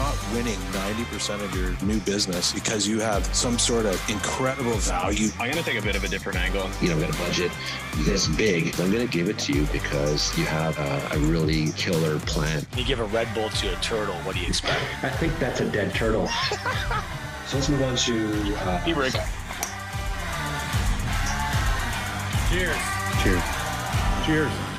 not winning 90% of your new business because you have some sort of incredible value. I'm going to take a bit of a different angle. You know, I've got a budget this big. I'm going to give it to you because you have a, a really killer plan. You give a Red Bull to a turtle, what do you expect? I think that's a dead turtle. so let's move on to. Uh, E-break. Cheers. Cheers. Cheers.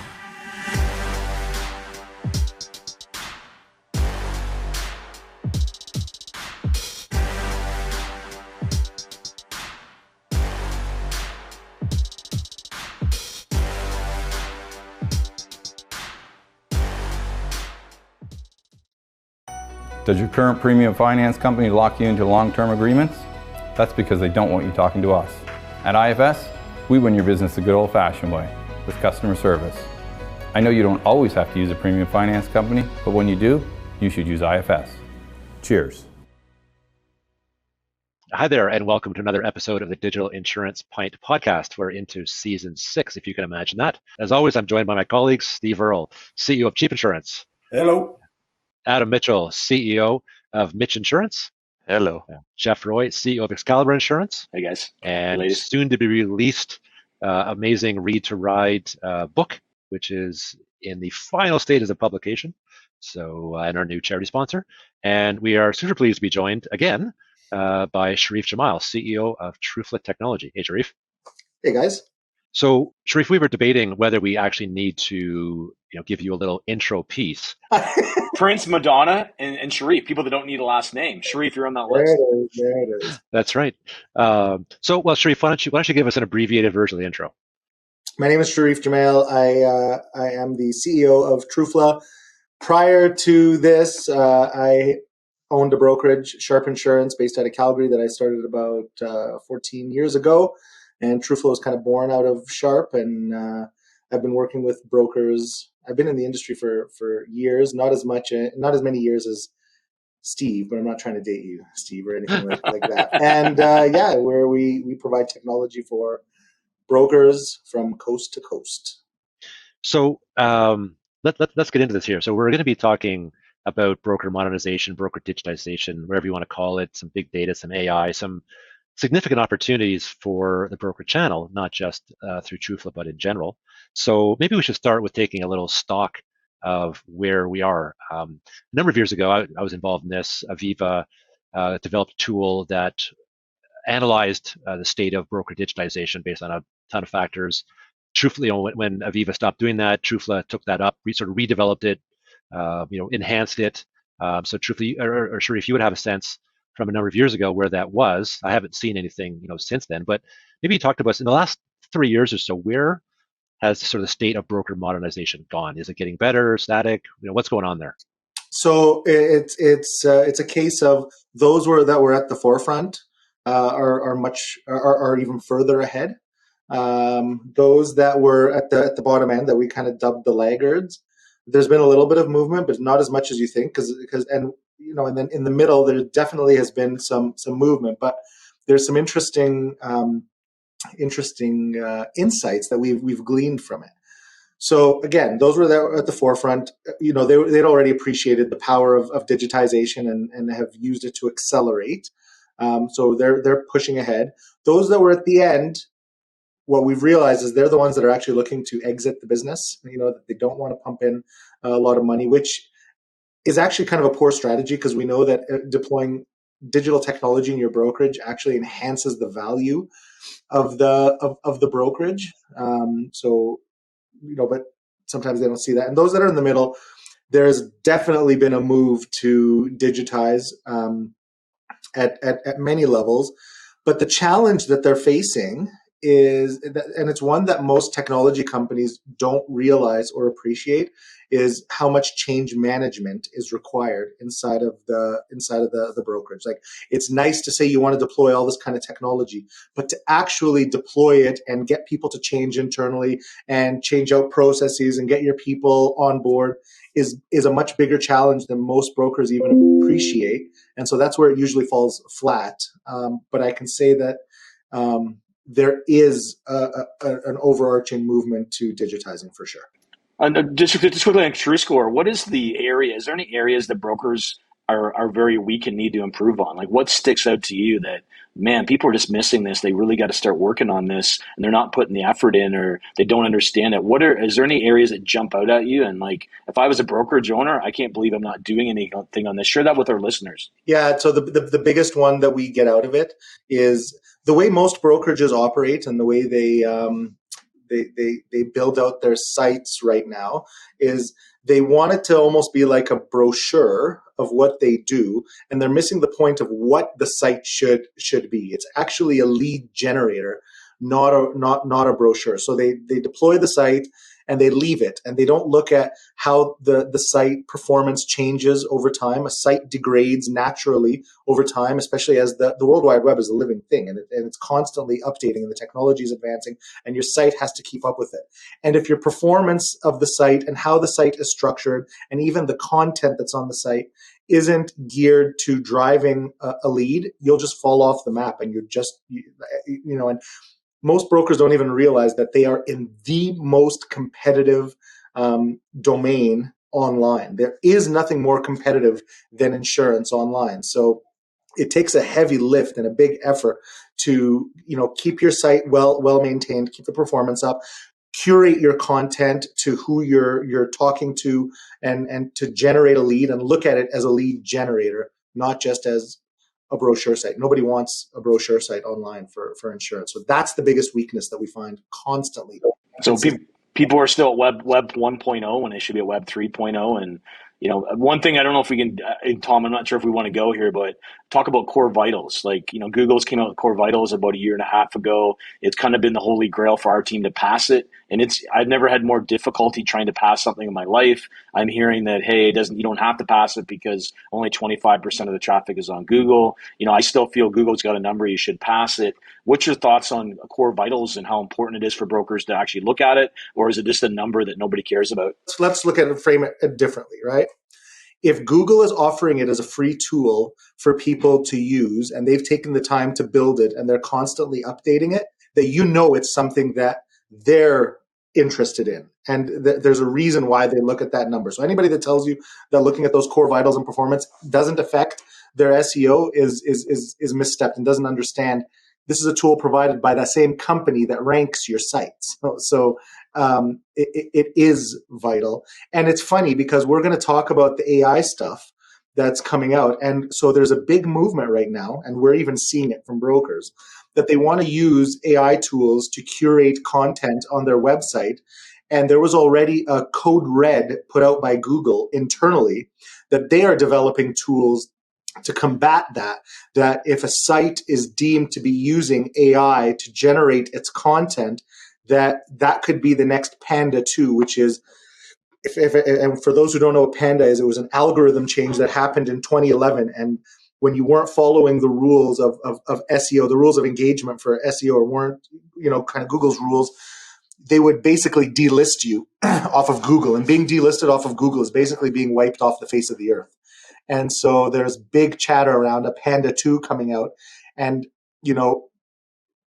Does your current premium finance company lock you into long-term agreements? That's because they don't want you talking to us. At IFS, we win your business the good old-fashioned way, with customer service. I know you don't always have to use a premium finance company, but when you do, you should use IFS. Cheers. Hi there, and welcome to another episode of the Digital Insurance Pint podcast. We're into season six, if you can imagine that. As always, I'm joined by my colleagues, Steve Earle, CEO of Cheap Insurance. Hello. Adam Mitchell, CEO of Mitch Insurance. Hello. Jeff Roy, CEO of Excalibur Insurance. Hey guys. And Ladies. soon to be released uh, amazing Read to Ride uh, book, which is in the final stages of publication. So, uh, and our new charity sponsor. And we are super pleased to be joined again uh, by Sherif Gemayel, CEO of Trufla Technology. Hey, Sherif. Hey guys. So, Sherif, we were debating whether we actually need to, you know, give you a little intro piece. Prince, Madonna, and, and Sherif, people that don't need a last name. Sherif, you're on that there list. it is. There it is. That's right. Um, so, well, Sherif, why don't you why don't you give us an abbreviated version of the intro? My name is Sherif Gemayel. I uh, I am the CEO of Trufla. Prior to this, uh, I owned a brokerage, Sharp Insurance, based out of Calgary, that I started about uh, 14 years ago. And Trufla was kind of born out of Sharp, and uh, I've been working with brokers. I've been in the industry for for years, not as much, uh, not as many years as Steve, but I'm not trying to date you, Steve, or anything like, like that. And uh, yeah, where we we provide technology for brokers from coast to coast. So um, let, let, let's get into this here. So we're going to be talking about broker modernization, broker digitization, whatever you want to call it, some big data, some AI, some significant opportunities for the broker channel, not just uh, through Trufla, but in general. So maybe we should start with taking a little stock of where we are. Um, a number of years ago, I, I was involved in this. Aviva uh, developed a tool that analyzed uh, the state of broker digitization based on a ton of factors. Trufla, you know, when, when Aviva stopped doing that, Trufla took that up, re, sort of redeveloped it, uh, you know, enhanced it. Um, so Trufla, or, or Sherif, you would have a sense from a number of years ago where that was. I haven't seen anything, you know, since then. But maybe you talk to us in the last three years or so. Where has sort of the state of broker modernization gone? Is it getting better, static? You know, what's going on there? So it's it's uh, it's a case of those were that were at the forefront uh, are are much are, are even further ahead. Um, those that were at the at the bottom end that we kind of dubbed the laggards. There's been a little bit of movement, but not as much as you think, because because and you know, and then in the middle there definitely has been some some movement, but there's some interesting um, interesting uh, insights that we've we've gleaned from it. So again, those were there at the forefront. You know, they they'd already appreciated the power of, of digitization and, and have used it to accelerate. Um, so they're they're pushing ahead. Those that were at the end, what we've realized is they're the ones that are actually looking to exit the business. You know, that they don't want to pump in a lot of money, which is actually kind of a poor strategy because we know that uh, deploying digital technology in your brokerage actually enhances the value of the of, of the brokerage. Um, so you know, but sometimes they don't see that. And those that are in the middle, there's definitely been a move to digitize um, at, at at many levels. But the challenge that they're facing is, and it's one that most technology companies don't realize or appreciate, is how much change management is required inside of the inside of the, the brokerage. Like it's nice to say you want to deploy all this kind of technology, but to actually deploy it and get people to change internally and change out processes and get your people on board is is a much bigger challenge than most brokers even appreciate. And so that's where it usually falls flat. Um, but I can say that um, there is a, a, an overarching movement to digitizing for sure. Uh, just, just quickly on TrueScore, what is the area? Is there any areas that brokers are, are very weak and need to improve on? Like, what sticks out to you that, man, people are just missing this. They really got to start working on this and they're not putting the effort in or they don't understand it. What are, is there any areas that jump out at you? And like, if I was a brokerage owner, I can't believe I'm not doing anything on this. Share that with our listeners. Yeah. So the, the, the biggest one that we get out of it is the way most brokerages operate and the way they, um, they, they, they build out their sites right now is they want it to almost be like a brochure of what they do and they're missing the point of what the site should should be. It's actually a lead generator not a not not a brochure. So they they deploy the site and they leave it and they don't look at how the, the site performance changes over time. A site degrades naturally over time, especially as the, the World Wide Web is a living thing and, it, and it's constantly updating and the technology is advancing and your site has to keep up with it. And if your performance of the site and how the site is structured and even the content that's on the site isn't geared to driving a, a lead, you'll just fall off the map and you're just, you, you know, and most brokers don't even realize that they are in the most competitive um, domain online. There is nothing more competitive than insurance online. So it takes a heavy lift and a big effort to you know keep your site well well maintained, keep the performance up, curate your content to who you're you're talking to, and and to generate a lead and look at it as a lead generator, not just as a brochure site. Nobody wants a brochure site online for, for insurance. So that's the biggest weakness that we find constantly. So pe- people are still at web web 1.0 when they should be at web 3.0 and you know, one thing I don't know if we can, uh, Tom, I'm not sure if we want to go here, but talk about core vitals. Like, you know, Google's came out with core vitals about a year and a half ago. It's kind of been the holy grail for our team to pass it. And it's, I've never had more difficulty trying to pass something in my life. I'm hearing that, hey, it doesn't, you don't have to pass it because only 25% of the traffic is on Google. You know, I still feel Google's got a number, you should pass it. What's your thoughts on core vitals and how important it is for brokers to actually look at it? Or is it just a number that nobody cares about? So let's look at it, frame it differently, right? if Google is offering it as a free tool for people to use and they've taken the time to build it and they're constantly updating it, that you know it's something that they're interested in. And th- there's a reason why they look at that number. So anybody that tells you that looking at those core vitals and performance doesn't affect their SEO is is is, is misstepped and doesn't understand this is a tool provided by that same company that ranks your sites. So, so um, it, it is vital. And it's funny because we're going to talk about the AI stuff that's coming out. And so there's a big movement right now, and we're even seeing it from brokers, that they want to use AI tools to curate content on their website. And there was already a code red put out by Google internally that they are developing tools to combat that that if a site is deemed to be using ai to generate its content that that could be the next Panda 2, which is if, if, and for those who don't know what Panda is, it was an algorithm change that happened in 2011. And when you weren't following the rules of, of, of SEO, the rules of engagement for SEO, or weren't, you know, kind of Google's rules, they would basically delist you off of Google. And being delisted off of Google is basically being wiped off the face of the earth. And so there's big chatter around a Panda 2 coming out. And, you know,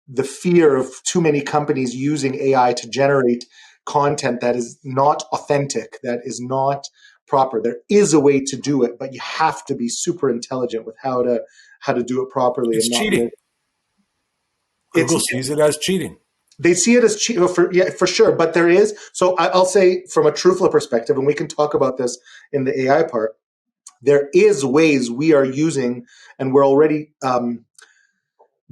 the fear of too many companies using AI to generate content that is not authentic, that is not proper. There is a way to do it, but you have to be super intelligent with how to how to do it properly. It's cheating. Google it's, sees it as cheating. They see it as cheating for yeah for sure, but there is. So I, I'll say from a Trufla perspective, and we can talk about this in the AI part. There is ways we are using, and we're already um,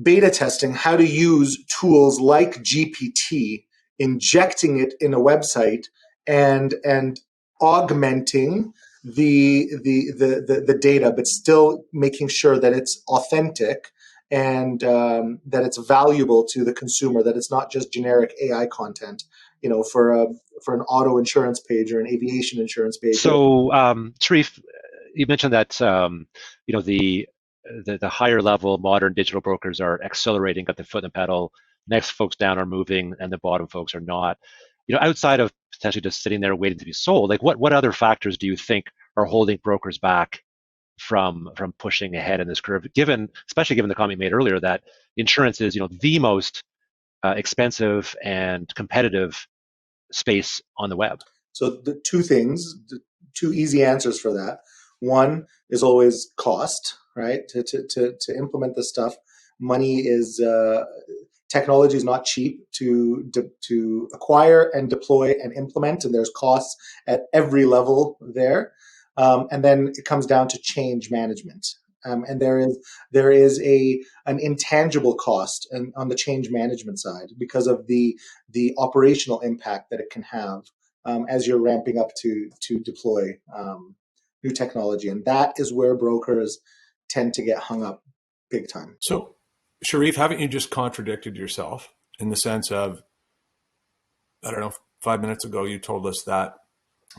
beta testing how to use tools like GPT, injecting it in a website and and augmenting the the the the, the data, but still making sure that it's authentic and um, that it's valuable to the consumer. That it's not just generic AI content. You know, for a for an auto insurance page or an aviation insurance page. So, um, Sherif, you mentioned that um, you know the the, the higher level modern digital brokers are accelerating, got the foot in the pedal. Next folks down are moving, and the bottom folks are not. You know, outside of potentially just sitting there waiting to be sold, like what what other factors do you think are holding brokers back from from pushing ahead in this curve? Given, especially given the comment made earlier that insurance is you know the most uh, expensive and competitive space on the web. So the two things, the two easy answers for that. One is always cost, right? To to to, to implement this stuff, money is uh, technology is not cheap to, to acquire and deploy and implement, and there's costs at every level there. Um, and then it comes down to change management. Um, and there is there is a an intangible cost and on the change management side because of the the operational impact that it can have um, as you're ramping up to to deploy um, new technology, and that is where brokers tend to get hung up big time. So, Sherif, haven't you just contradicted yourself in the sense of I don't know, five minutes ago you told us that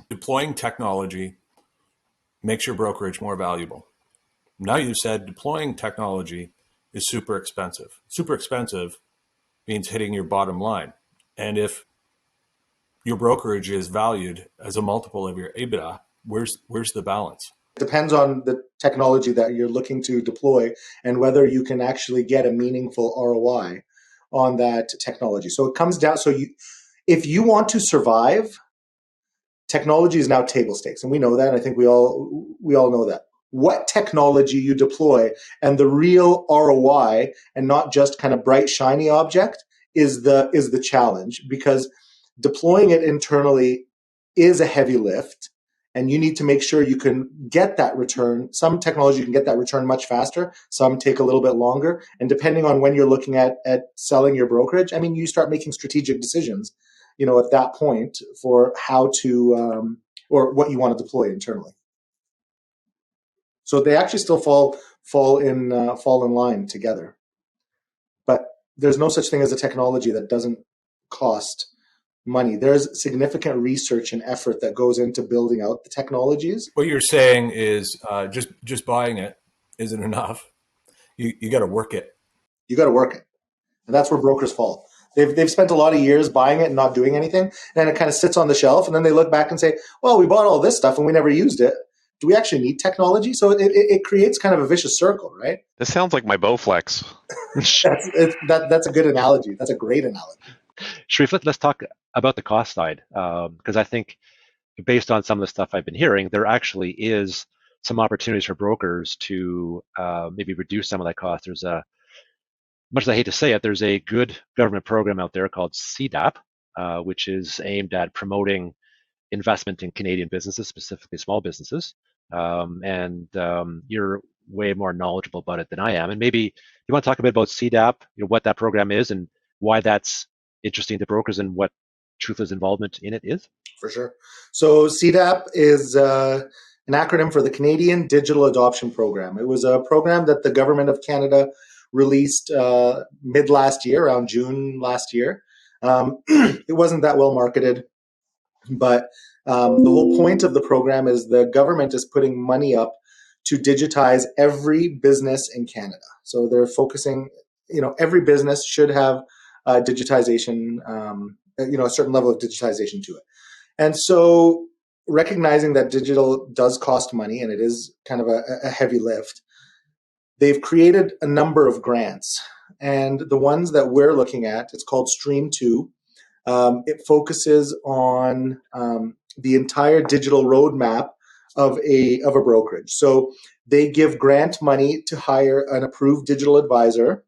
deploying technology makes your brokerage more valuable. Now you said deploying technology is super expensive. Super expensive means hitting your bottom line. And if your brokerage is valued as a multiple of your EBITDA, where's where's the balance? Depends on the technology that you're looking to deploy and whether you can actually get a meaningful ROI on that technology. So it comes down so you if you want to survive technology is now table stakes and we know that and i think we all we all know that what technology you deploy and the real roi and not just kind of bright shiny object is the is the challenge because deploying it internally is a heavy lift and you need to make sure you can get that return some technology can get that return much faster some take a little bit longer and depending on when you're looking at at selling your brokerage i mean you start making strategic decisions you know, at that point for how to um, or what you want to deploy internally. So they actually still fall fall in uh, fall in line together, but there's no such thing as a technology that doesn't cost money. There's significant research and effort that goes into building out the technologies. What you're saying is uh, just just buying it isn't enough. You you got to work it. You got to work it, and that's where brokers fall. They've, they've spent a lot of years buying it and not doing anything. And then it kind of sits on the shelf. And then they look back and say, well, we bought all this stuff and we never used it. Do we actually need technology? So it, it, it creates kind of a vicious circle, right? This sounds like my Bowflex. that's, that, that's a good analogy. That's a great analogy. Sherif, let, us talk about the cost side. Because um, I think based on some of the stuff I've been hearing, there actually is some opportunities for brokers to uh, maybe reduce some of that cost. There's a much as I hate to say it, there's a good government program out there called CDAP, uh, which is aimed at promoting investment in Canadian businesses, specifically small businesses. Um, and um, you're way more knowledgeable about it than I am. And maybe you want to talk a bit about CDAP, you know, what that program is and why that's interesting to brokers and what Trufla's involvement in it is? For sure. So CDAP is uh, an acronym for the Canadian Digital Adoption Program. It was a program that the government of Canada released uh, mid last year, around June last year. Um, it wasn't that well marketed, but um, the whole point of the program is the government is putting money up to digitize every business in Canada. So they're focusing, you know, every business should have uh, digitization, um, you know, a certain level of digitization to it. And so recognizing that digital does cost money and it is kind of a, a heavy lift, they've created a number of grants. And the ones that we're looking at, it's called Stream 2. Um, it focuses on um, the entire digital roadmap of a, of a brokerage. So they give grant money to hire an approved digital advisor.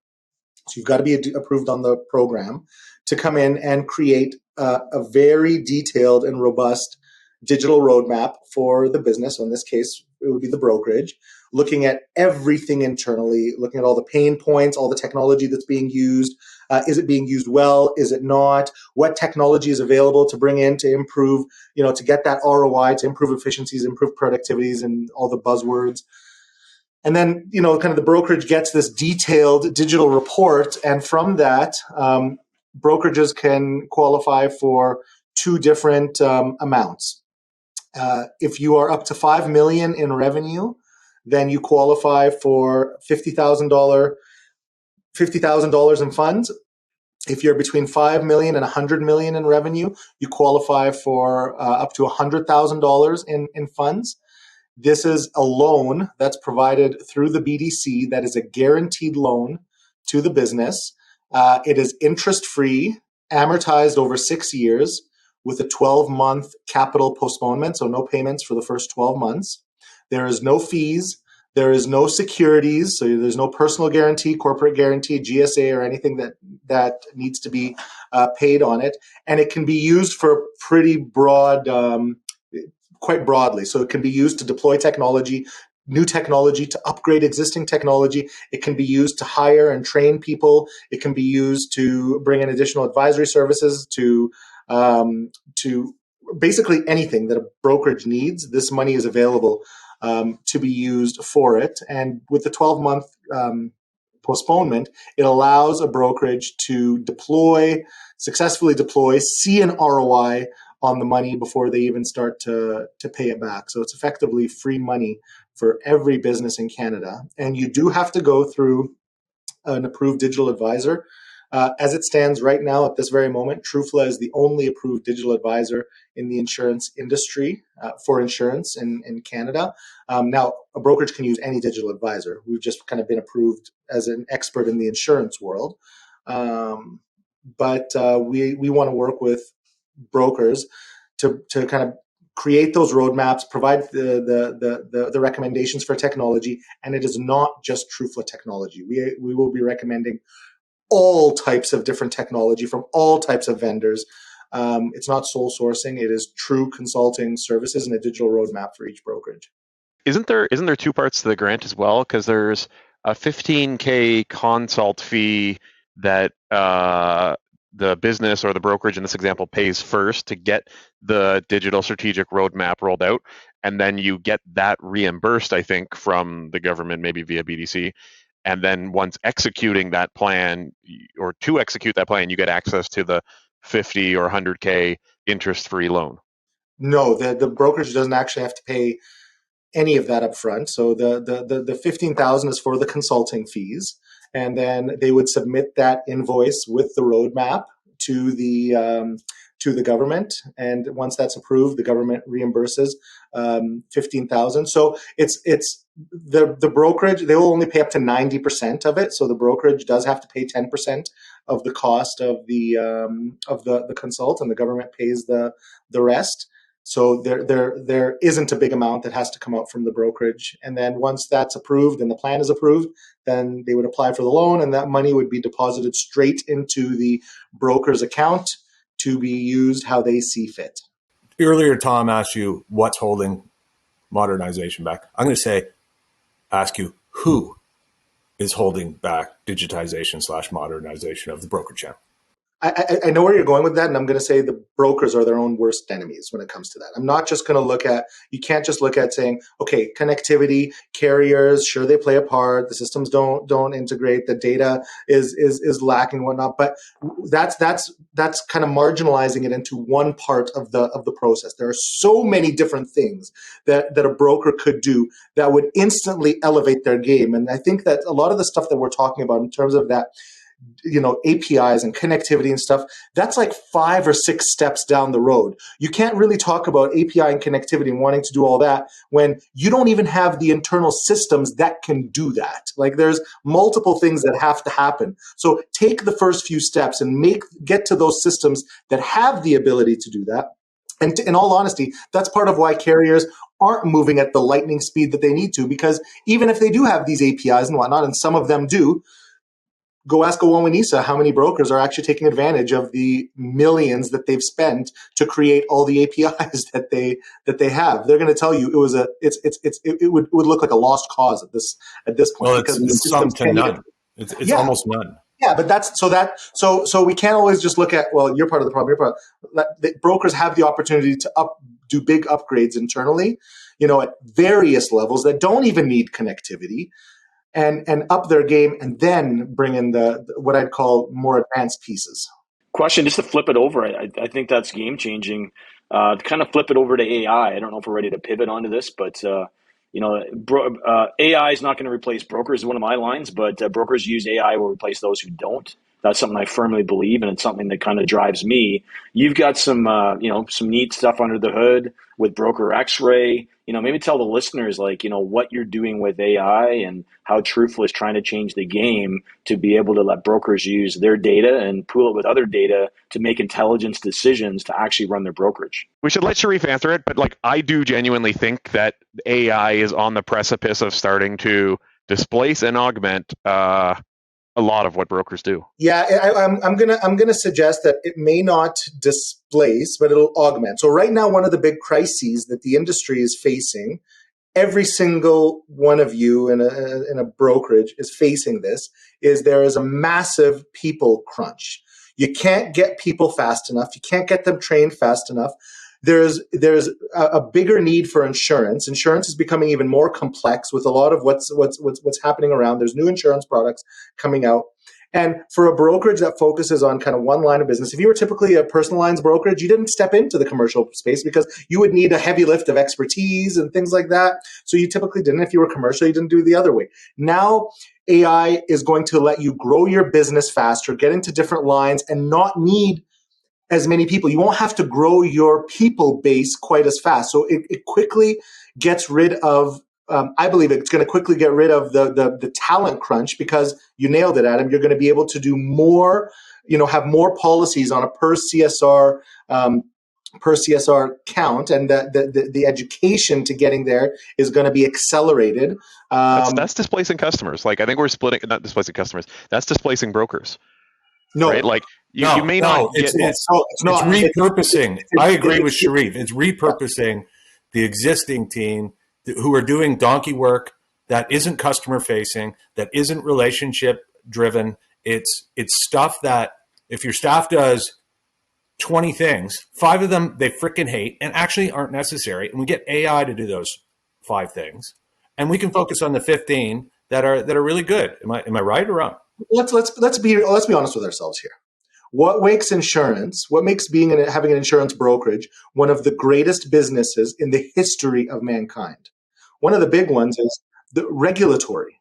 So you've got to be approved on the program to come in and create a, a very detailed and robust digital roadmap for the business. So in this case, it would be the brokerage looking at everything internally, looking at all the pain points, all the technology that's being used. Uh, is it being used well? Is it not? What technology is available to bring in to improve, you know, to get that ROI, to improve efficiencies, improve productivities, and all the buzzwords. And then, you know, kind of the brokerage gets this detailed digital report, and from that, um, brokerages can qualify for two different um, amounts. Uh, if you are up to five million in revenue, then you qualify for $50,000 $50,000 in funds. If you're between 5 million and 100 million in revenue, you qualify for uh, up to $100,000 in, in funds. This is a loan that's provided through the BDC that is a guaranteed loan to the business. Uh, it is interest free, amortized over six years with a 12 month capital postponement, so no payments for the first 12 months. There is no fees. There is no securities, so there's no personal guarantee, corporate guarantee, GSA, or anything that that needs to be uh, paid on it, and it can be used for pretty broad, um, quite broadly. So it can be used to deploy technology, new technology, to upgrade existing technology. It can be used to hire and train people. It can be used to bring in additional advisory services to um, to basically anything that a brokerage needs. This money is available um, to be used for it. And with the 12 month um, postponement, it allows a brokerage to deploy, successfully deploy, see an ROI on the money before they even start to, to pay it back. So it's effectively free money for every business in Canada. And you do have to go through an approved digital advisor. Uh, as it stands right now, at this very moment, Trufla is the only approved digital advisor in the insurance industry uh, for insurance in, in Canada. Um, now, a brokerage can use any digital advisor. We've just kind of been approved as an expert in the insurance world. Um, but uh, we, we want to work with brokers to, to kind of create those roadmaps, provide the, the, the, the, recommendations for technology. And it is not just Trufla technology. We, we will be recommending all types of different technology from all types of vendors. Um, it's not sole sourcing; it is true consulting services and a digital roadmap for each brokerage. Isn't there isn't there two parts to the grant as well? Because there's a 15k consult fee that uh, the business or the brokerage in this example pays first to get the digital strategic roadmap rolled out, and then you get that reimbursed, I think, from the government, maybe via BDC and then once executing that plan or to execute that plan you get access to the 50 or 100k interest free loan. No the, the brokerage doesn't actually have to pay any of that up front so the, the, the, the 15000 is for the consulting fees and then they would submit that invoice with the roadmap to the um, to the government, and once that's approved, the government reimburses um, fifteen thousand. So it's it's the the brokerage they will only pay up to ninety percent of it. So the brokerage does have to pay ten percent of the cost of the um, of the the consult, and the government pays the the rest. So there, there, there isn't a big amount that has to come out from the brokerage. And then once that's approved and the plan is approved, then they would apply for the loan, and that money would be deposited straight into the broker's account to be used how they see fit. Earlier, Tom asked you what's holding modernization back. I'm going to say, ask you who is holding back digitization slash modernization of the broker channel. I, I, know where you're going with that, and I'm going to say the brokers are their own worst enemies when it comes to that. I'm not just going to look at you can't just look at saying, okay, connectivity, carriers, sure they play a part, the systems don't don't integrate, the data is is is lacking, whatnot. But that's that's that's kind of marginalizing it into one part of the of the process. There are so many different things that that a broker could do that would instantly elevate their game, and I think that a lot of the stuff that we're talking about in terms of that you know apis and connectivity and stuff that's like five or six steps down the road. You can't really talk about api and connectivity and wanting to do all that when you don't even have the internal systems that can do that. Like there's multiple things that have to happen. So take the first few steps and make get to those systems that have the ability to do that. And in all honesty, that's part of why carriers aren't moving at the lightning speed that they need to, because even if they do have these APIs and whatnot, and some of them do, go ask a Wawanesa how many brokers are actually taking advantage of the millions that they've spent to create all the APIs that they that they have. They're going to tell you it was a it's it's it's it, it would it would look like a lost cause at this at this point. Well, it's, it's some to none. It's, it's yeah. almost none. Yeah, but that's so that so so we can't always just look at well, you're part of the problem. You're part. Of, the brokers have the opportunity to up do big upgrades internally, you know, at various levels that don't even need connectivity and and up their game and then bring in the, what I'd call more advanced pieces. Question, just to flip it over, I, I think that's game changing. Uh, to kind of flip it over to AI. I don't know if we're ready to pivot onto this, but uh, you know, bro, uh, AI is not going to replace brokers. Is one of my lines, but uh, brokers use AI will replace those who don't. that's something I firmly believe, and it's something that kind of drives me. You've got some, uh, you know, some neat stuff under the hood with Broker X-Ray. You know, maybe tell the listeners like, you know, what you're doing with AI and how Trufla is trying to change the game to be able to let brokers use their data and pool it with other data to make intelligence decisions to actually run their brokerage. We should let Sherif answer it, but like I do genuinely think that AI is on the precipice of starting to displace and augment uh, a lot of what brokers do. Yeah, I, am I'm, I'm gonna I'm gonna suggest that it may not displace, but it'll augment. So right now, one of the big crises that the industry is facing, every single one of you in a in a brokerage is facing this, is there is a massive people crunch. You can't get people fast enough. You can't get them trained fast enough there's there's a, a, bigger need for insurance. Insurance is becoming even more complex with a lot of what's what's what's what's happening around. There's new insurance products coming out. And for a brokerage that focuses on kind of one line of business, if you were typically a personal lines brokerage, you didn't step into the commercial space because you would need a heavy lift of expertise and things like that. So you typically didn't. If you were commercial, you didn't do the other way. Now, AI is going to let you grow your business faster, get into different lines, and not need as many people. You won't have to grow your people base quite as fast. So it, it quickly gets rid of. Um, I believe it's going to quickly get rid of the, the the talent crunch because you nailed it, Adam. You're going to be able to do more. You know, have more policies on a per CSR um, per CSR count, and the, the, the education to getting there is going to be accelerated. Um, that's, that's, displacing customers. Like I think we're splitting, not displacing customers. That's displacing brokers. No, right? Like you, no, you may no, not. It's, it's, it's, not, it's repurposing. It's, I agree with Sherif. It's repurposing the existing team who are doing donkey work that isn't customer facing, that isn't relationship driven. It's it's stuff that if your staff does 20 things, five of them they freaking hate and actually aren't necessary, and we get AI to do those five things, and we can focus on the 15 that are that are really good. Am I am I right or wrong? Let's let's let's be let's be honest with ourselves here. What makes insurance, what makes being an, having an insurance brokerage one of the greatest businesses in the history of mankind? One of the big ones is the regulatory.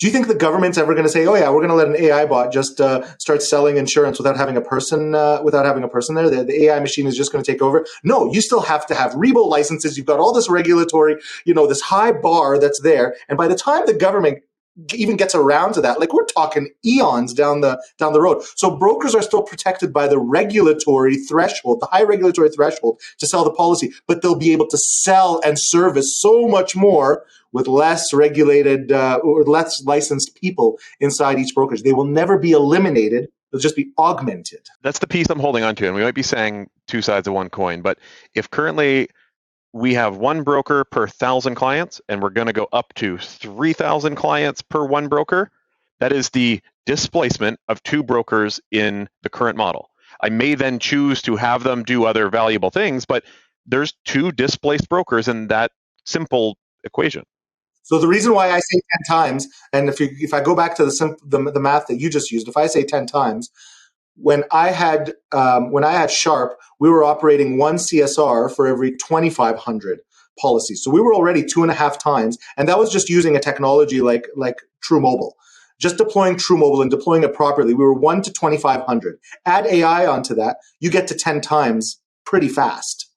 Do you think the government's ever going to say, "Oh yeah, we're going to let an AI bot just uh, start selling insurance without having a person uh, without having a person there? The, the AI machine is just going to take over." No, you still have to have RIBO licenses. You've got all this regulatory, you know, this high bar that's there. And by the time the government even gets around to that. Like we're talking eons down the down the road. So brokers are still protected by the regulatory threshold the high regulatory threshold to sell the policy but they'll be able to sell and service so much more with less regulated uh, or less licensed people inside each brokerage. They will never be eliminated. They'll just be augmented. That's the piece i'm holding on to and we might be saying two sides of one coin but if currently we have one broker per thousand clients, and we're going to go up to 3,000 clients per one broker. That is the displacement of two brokers in the current model. I may then choose to have them do other valuable things, but there's two displaced brokers in that simple equation. So the reason why I say 10 times, and if you if I go back to the, the, the math that you just used, if I say 10 times, when I had um, when I had Sharp, we were operating one CSR for every 2,500 policies. So we were already two and a half times, and that was just using a technology like like True Mobile. Just deploying True Mobile and deploying it properly, we were one to 2,500. Add AI onto that, you get to 10 times pretty fast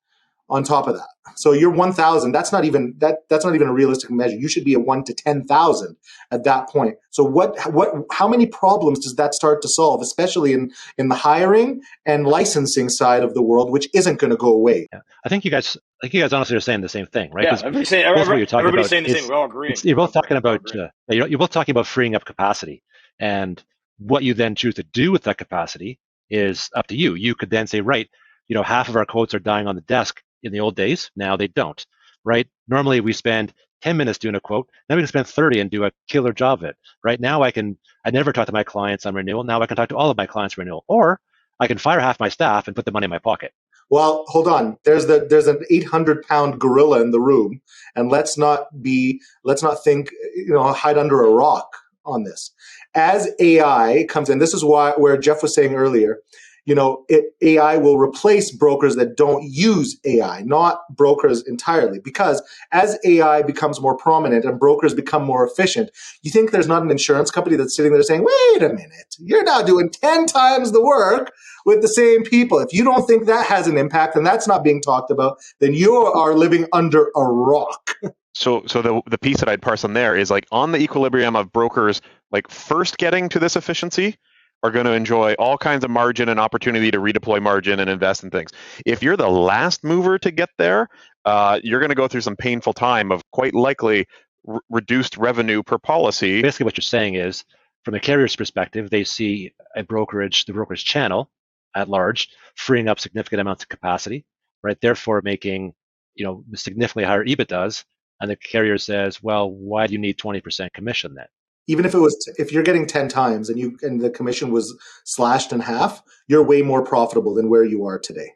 on top of that. So you're 1,000. That's not even that. That's not even a realistic measure. You should be a one to 10,000 at that point. So what? What? How many problems does that start to solve, especially in in the hiring and licensing side of the world, which isn't going to go away? Yeah. I think you guys. I think you guys honestly are saying the same thing, right? Yeah, everybody's saying, everybody, everybody's saying the same. We're all agreeing. You're both talking about. Uh, you're, you're both talking about freeing up capacity, and what you then choose to do with that capacity is up to you. You could then say, right, you know, half of our quotes are dying on the desk in the old days. Now they don't, right? Normally we spend 10 minutes doing a quote. Now we can spend 30 and do a killer job of it. Right now I can, I never talk to my clients on renewal. Now I can talk to all of my clients renewal. Or I can fire half my staff and put the money in my pocket. Well, hold on. There's the there's an 800 pound gorilla in the room, and let's not be let's not think you know hide under a rock on this. As AI comes in, this is why where Jeff was saying earlier, you know, it, AI will replace brokers that don't use AI, not brokers entirely. Because as AI becomes more prominent and brokers become more efficient, you think there's not an insurance company that's sitting there saying, wait a minute, you're now doing 10 times the work with the same people. If you don't think that has an impact and that's not being talked about, then you are living under a rock. So, so the the piece that I'd parse on there is like on the equilibrium of brokers, like first getting to this efficiency, are going to enjoy all kinds of margin and opportunity to redeploy margin and invest in things. If you're the last mover to get there, uh, you're going to go through some painful time of quite likely r- reduced revenue per policy. Basically, what you're saying is, from a carrier's perspective, they see a brokerage, the brokerage channel at large, freeing up significant amounts of capacity, right? Therefore, making you know significantly higher EBITDAs. And the carrier says, well, why do you need 20% commission then? Even if it was if you're getting 10 times and you and the commission was slashed in half you're way more profitable than where you are today.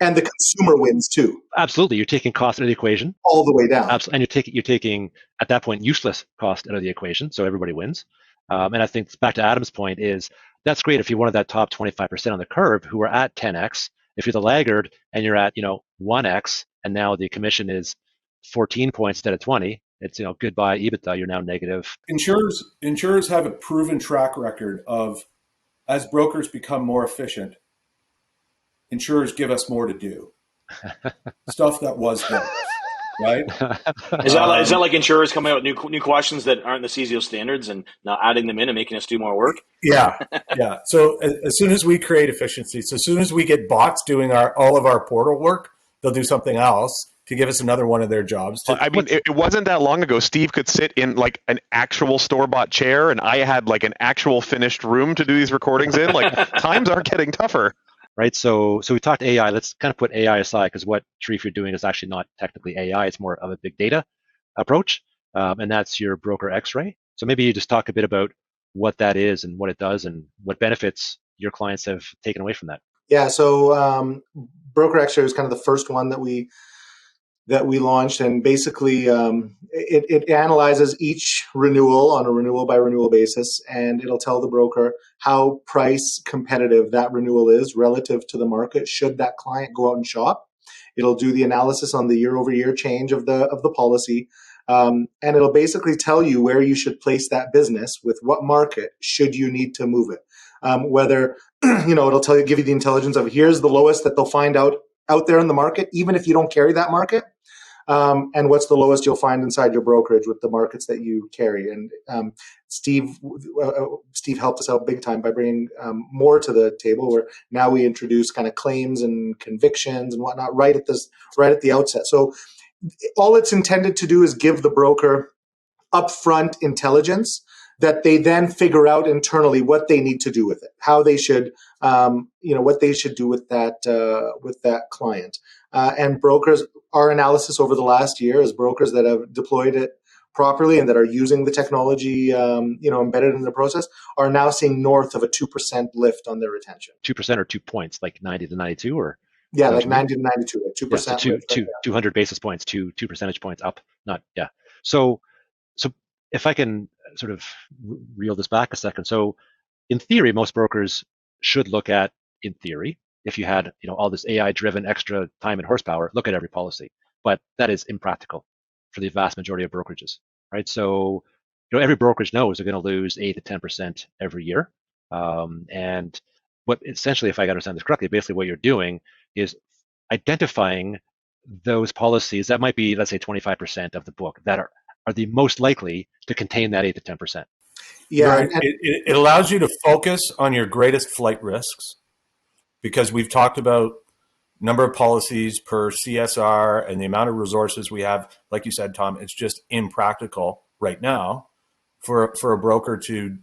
And the consumer wins too. Absolutely. You're taking cost out of the equation. All the way down. Absolutely and you're taking you're taking at that point useless cost out of the equation so everybody wins. Um, and i think back to adam's point is that's great if you're one of that top 25% on the curve who are at 10x if you're the laggard and you're at you know 1x and now the commission is 14 points instead of 20 it's you know goodbye EBITDA. You're now negative. Insurers insurers have a proven track record of as brokers become more efficient, insurers give us more to do. Stuff that was done. Right? is that like, is that um, like insurers coming out with new new questions that aren't the CSIO standards and now adding them in and making us do more work? Yeah, yeah. So as, as soon as we create efficiencies, so as soon as we get bots doing our all of our portal work, they'll do something else to give us another one of their jobs. To, I mean, it, wasn't that long ago. Steve could sit in like an actual store bought chair, and I had like an actual finished room to do these recordings in. Like times are getting tougher. Right. So, so we talked AI. Let's kind of put AI aside because what Sherif you're doing is actually not technically AI. It's more of a big data approach, um, and that's your broker X-ray. So maybe you just talk a bit about what that is and what it does and what benefits your clients have taken away from that. Yeah. So um, broker X-ray was kind of the first one that we that we launched, and basically um, it, it, analyzes each renewal on a renewal by renewal basis, and it'll tell the broker how price competitive that renewal is relative to the market. Should that client go out and shop, it'll do the analysis on the year over year change of the of the policy, um, and it'll basically tell you where you should place that business with what market should you need to move it. Um, whether you know it'll tell you give you the intelligence of here's the lowest that they'll find out out there in the market, even if you don't carry that market um, and what's the lowest you'll find inside your brokerage with the markets that you carry. And um, Steve, uh, uh, Steve helped us out big time by bringing um, more to the table. Where now we introduce kind of claims and convictions and whatnot right at this, right at the outset. So all it's intended to do is give the broker upfront intelligence that they then figure out internally what they need to do with it, how they should, um, you know, what they should do with that uh, with that client. Uh, and brokers, our analysis over the last year is brokers that have deployed it properly and that are using the technology, um, you know, embedded in the process, are now seeing north of a two percent lift on their retention. Two percent or two points, like ninety to ninety-two, or yeah, like ninety to ninety-two, like two percent. Yeah, so two, two, 200 basis points, two two percentage points up. Not yeah. So so if I can sort of reel this back a second, so in theory, most brokers should look at, in theory, if you had you know all this AI driven extra time and horsepower, look at every policy. But that is impractical for the vast majority of brokerages, right? So you know every brokerage knows they're going to lose eight to ten percent every year. Um, and what essentially, if I understand this correctly, basically what you're doing is identifying those policies that might be, let's say, 25% of the book that are, are the most likely to contain that 8 to 10%. Yeah. Right. It, it, allows you to focus on your greatest flight risks because we've talked about number of policies per CSR and the amount of resources we have. Like you said, Tom, it's just impractical right now for for a broker to,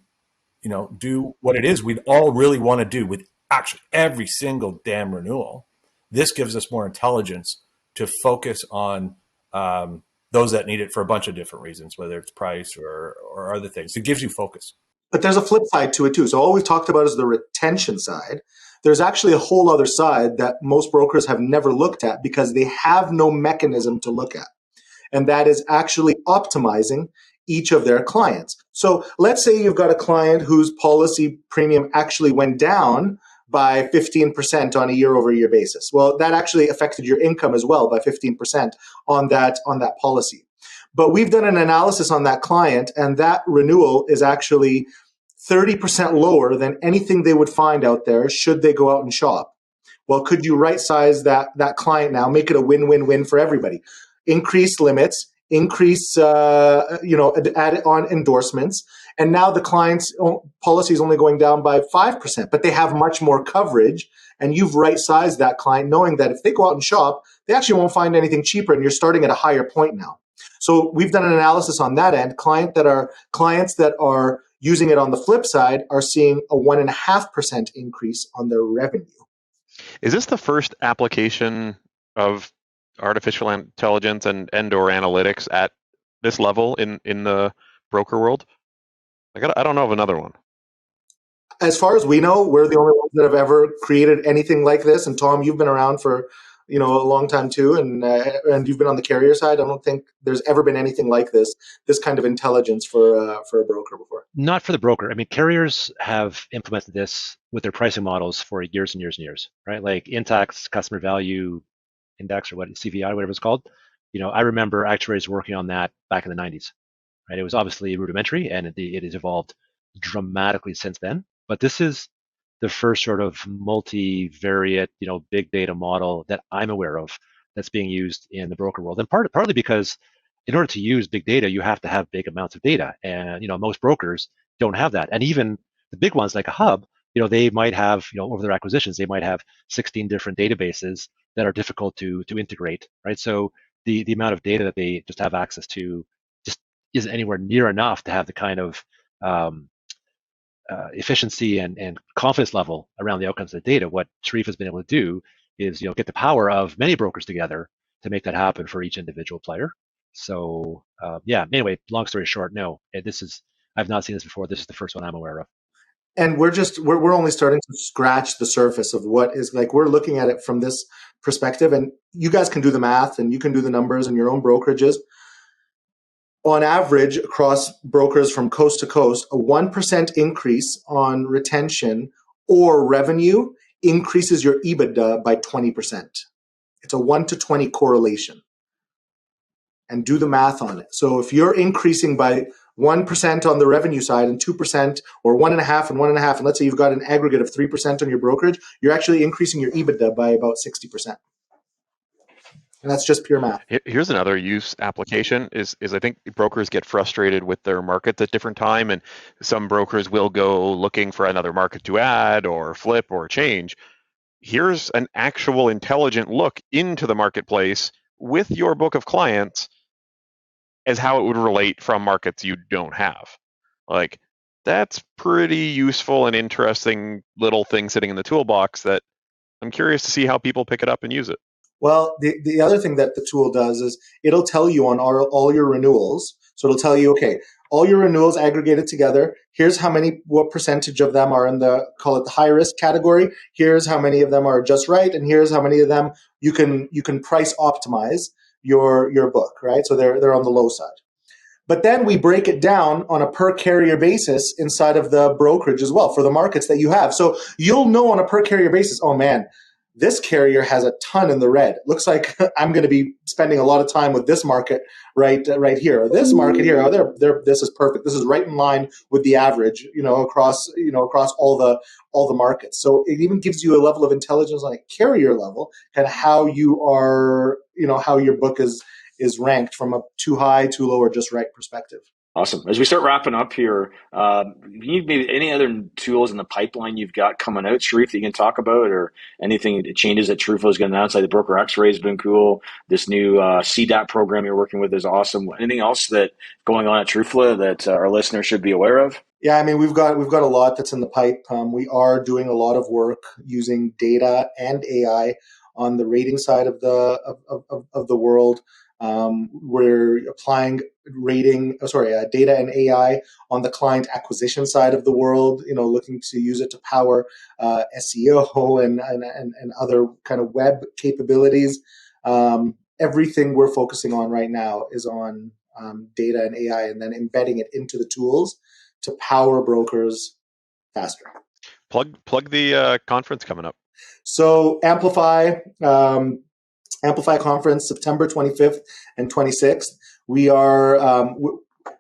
you know, do what it is we'd all really want to do with actually every single damn renewal. This gives us more intelligence to focus on um, those that need it for a bunch of different reasons, whether it's price or or other things. It gives you focus. But there's a flip side to it too. So all we've talked about is the retention side there's actually a whole other side that most brokers have never looked at because they have no mechanism to look at. And that is actually optimizing each of their clients. So let's say you've got a client whose policy premium actually went down by 15% on a year over year basis. Well, that actually affected your income as well by 15% on that on that policy. But we've done an analysis on that client and that renewal is actually 30% lower than anything they would find out there should they go out and shop. Well, could you right size that that client now, make it a win-win-win for everybody? Increase limits, increase uh, you know add on endorsements and now the client's policy is only going down by 5% but they have much more coverage. And you've right sized that client knowing that if they go out and shop they actually won't find anything cheaper and you're starting at a higher point now. So we've done an analysis on that end. Client that are clients that are using it on the flip side are seeing a 1.5% increase on their revenue. Is this the first application of artificial intelligence and and or analytics at this level in in the broker world? Like I don't know of another one. As far as we know, we're the only ones that have ever created anything like this. And Tom, you've been around for you know a long time too, and uh, and you've been on the carrier side. I don't think there's ever been anything like this, this kind of intelligence for uh, for a broker before. Not for the broker. I mean, carriers have implemented this with their pricing models for years and years and years, right? Like Intact customer value index or what CVI, whatever it's called. You know, I remember actuaries working on that back in the 90s. Right, it was obviously rudimentary, and it, it has evolved dramatically since then. But this is the first sort of multivariate, you know, big data model that I'm aware of that's being used in the broker world, and part, partly because in order to use big data, you have to have big amounts of data, and you know, most brokers don't have that, and even the big ones like a hub, you know, they might have, you know, over their acquisitions, they might have 16 different databases that are difficult to to integrate, right? So the the amount of data that they just have access to isn't anywhere near enough to have the kind of um, uh, efficiency and, and confidence level around the outcomes of the data. What Sherif has been able to do is you know get the power of many brokers together to make that happen for each individual player. So uh, yeah. Anyway, long story short, no, this is I've not seen this before. This is the first one I'm aware of and we're just we're, we're only starting to scratch the surface of what is like we're looking at it from this perspective and you guys can do the math and you can do the numbers in your own brokerages on average across brokers from coast to coast a 1% increase on retention or revenue increases your ebitda by 20% it's a 1 to 20 correlation. And do the math on it. So if you're increasing by 1% on the revenue side and 2% or 1.5 and 1.5, and let's say you've got an aggregate of 3% on your brokerage, you're actually increasing your EBITDA by about 60%. And that's just pure math. Here's another use application is, is I think brokers get frustrated with their markets at different time and some brokers will go looking for another market to add or flip or change. Here's an actual intelligent look into the marketplace with your book of clients as how it would relate from markets you don't have. Like that's pretty useful and interesting little thing sitting in the toolbox that I'm curious to see how people pick it up and use it. Well, the, the other thing that the tool does is it'll tell you on all, all your renewals. So it'll tell you, okay, all your renewals aggregated together. Here's how many, what percentage of them are in the, call it the high risk category. Here's how many of them are just right. And here's how many of them you can, you can price optimize your your book, right? So they're they're on the low side. But then we break it down on a per carrier basis inside of the brokerage as well for the markets that you have. So you'll know on a per carrier basis, oh man, this carrier has a ton in the red. Looks like I'm going to be spending a lot of time with this market right uh, right here. Or this market here, oh, they're, they're, this is perfect. This is right in line with the average, you know, across you know across all the all the markets. So it even gives you a level of intelligence on a carrier level and how you are, you know, how your book is is ranked from a too high, too low, or just right perspective. Awesome. As we start wrapping up here, um, you maybe any other tools in the pipeline you've got coming out, Sherif, that you can talk about, or anything changes that Trufla is going to announce? Like the Broker X-ray has been cool. This new uh, CDAP program you're working with is awesome. Anything else that going on at Trufla that uh, our listeners should be aware of? Yeah, I mean we've got we've got a lot that's in the pipe. Um, we are doing a lot of work using data and AI on the rating side of the of, of, of the world. Um, we're applying rating, oh, sorry, uh, data and AI on the client acquisition side of the world. You know, looking to use it to power uh, SEO and, and and other kind of web capabilities. Um, everything we're focusing on right now is on um, data and AI, and then embedding it into the tools to power brokers faster. plug plug the uh, conference coming up. So Amplify, um, Amplify conference, September 25th and 26th. We are um, we,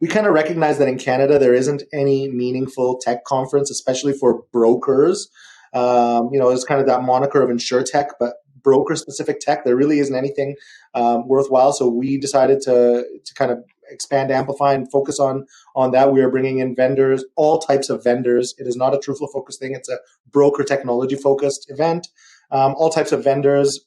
we kind of recognize that in Canada there isn't any meaningful tech conference, especially for brokers. Um, you know, it's kind of that moniker of insure tech, but broker specific tech, there really isn't anything um, worthwhile. So we decided to to kind of expand amplify and focus on on that we are bringing in vendors all types of vendors it is not a Trufla focus thing it's a broker technology focused event um, all types of vendors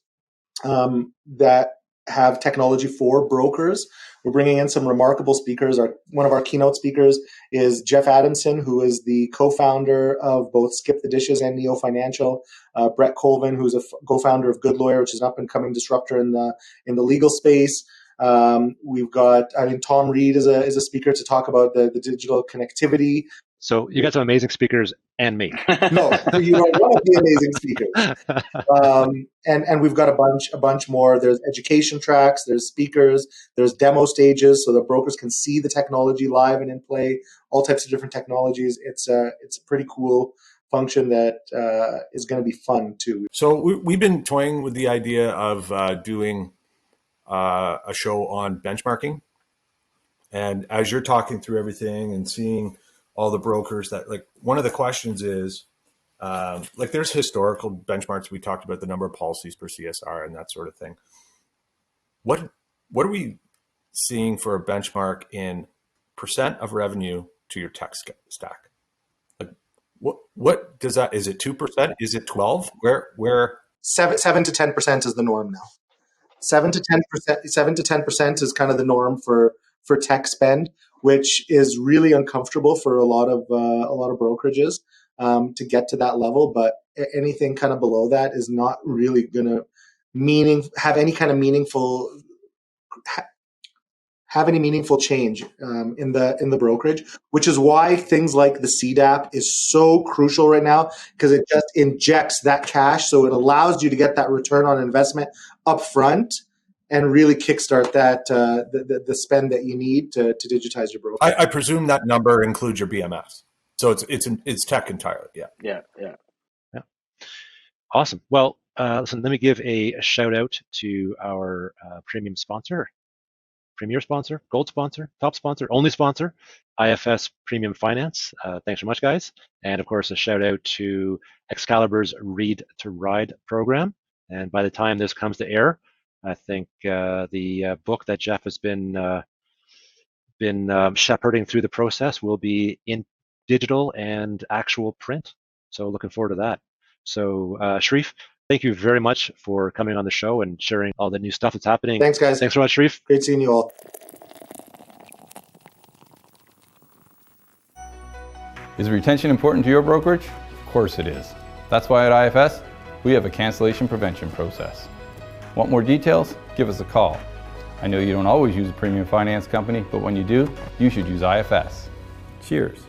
um, that have technology for brokers. We're bringing in some remarkable speakers. Our one of our keynote speakers is jeff adamson who is the co-founder of both skip the dishes and neo financial. Uh, brett colvin who's a f- co-founder of good lawyer which is an up and coming disruptor in the in the legal space. Um, we've got, I mean, Tom Reed is a is a speaker to talk about the, the digital connectivity. So you got some amazing speakers and me. no, you are one of the amazing speakers. Um, and and we've got a bunch a bunch more. There's education tracks. There's speakers. There's demo stages so that brokers can see the technology live and in play. All types of different technologies. It's a it's a pretty cool function that uh, is going to be fun too. So we, we've been toying with the idea of uh, doing uh, a show on benchmarking. And as you're talking through everything and seeing all the brokers that like one of the questions is um, like there's historical benchmarks. We talked about the number of policies per CSR and that sort of thing. What what are we seeing for a benchmark in percent of revenue to your tech stack? Like what what does that is it two percent? Is it twelve? Where where seven seven to ten percent is the norm now seven to ten percent seven to ten percent is kind of the norm for for tech spend, which is really uncomfortable for a lot of uh, a lot of brokerages um, to get to that level. But anything kind of below that is not really going to meaning have any kind of meaningful have any meaningful change um, in the in the brokerage, which is why things like the CDAP is so crucial right now because it just injects that cash, so it allows you to get that return on investment up front and really kickstart that uh, the, the, the spend that you need to, to digitize your broker. I, I, presume that number includes your BMS, so it's it's it's tech entirely. Yeah, yeah, yeah, yeah. Awesome. Well, uh, listen. Let me give a, a shout out to our uh, premium sponsor, premier sponsor, gold sponsor, top sponsor, only sponsor, IFS Premium Finance. Uh, thanks so much, guys. And of course, a shout out to Excalibur's Read to Ride program. And by the time this comes to air, I think uh, the uh, book that Jeff has been uh, been um, shepherding through the process will be in digital and actual print. So looking forward to that. So uh, Sherif, thank you very much for coming on the show and sharing all the new stuff that's happening. Thanks, guys. Thanks so much, Sherif. Great seeing you all. Is retention important to your brokerage? Of course it is. That's why at IFS, we have a cancellation prevention process. Want more details? Give us a call. I know you don't always use a premium finance company, but when you do, you should use IFS. Cheers.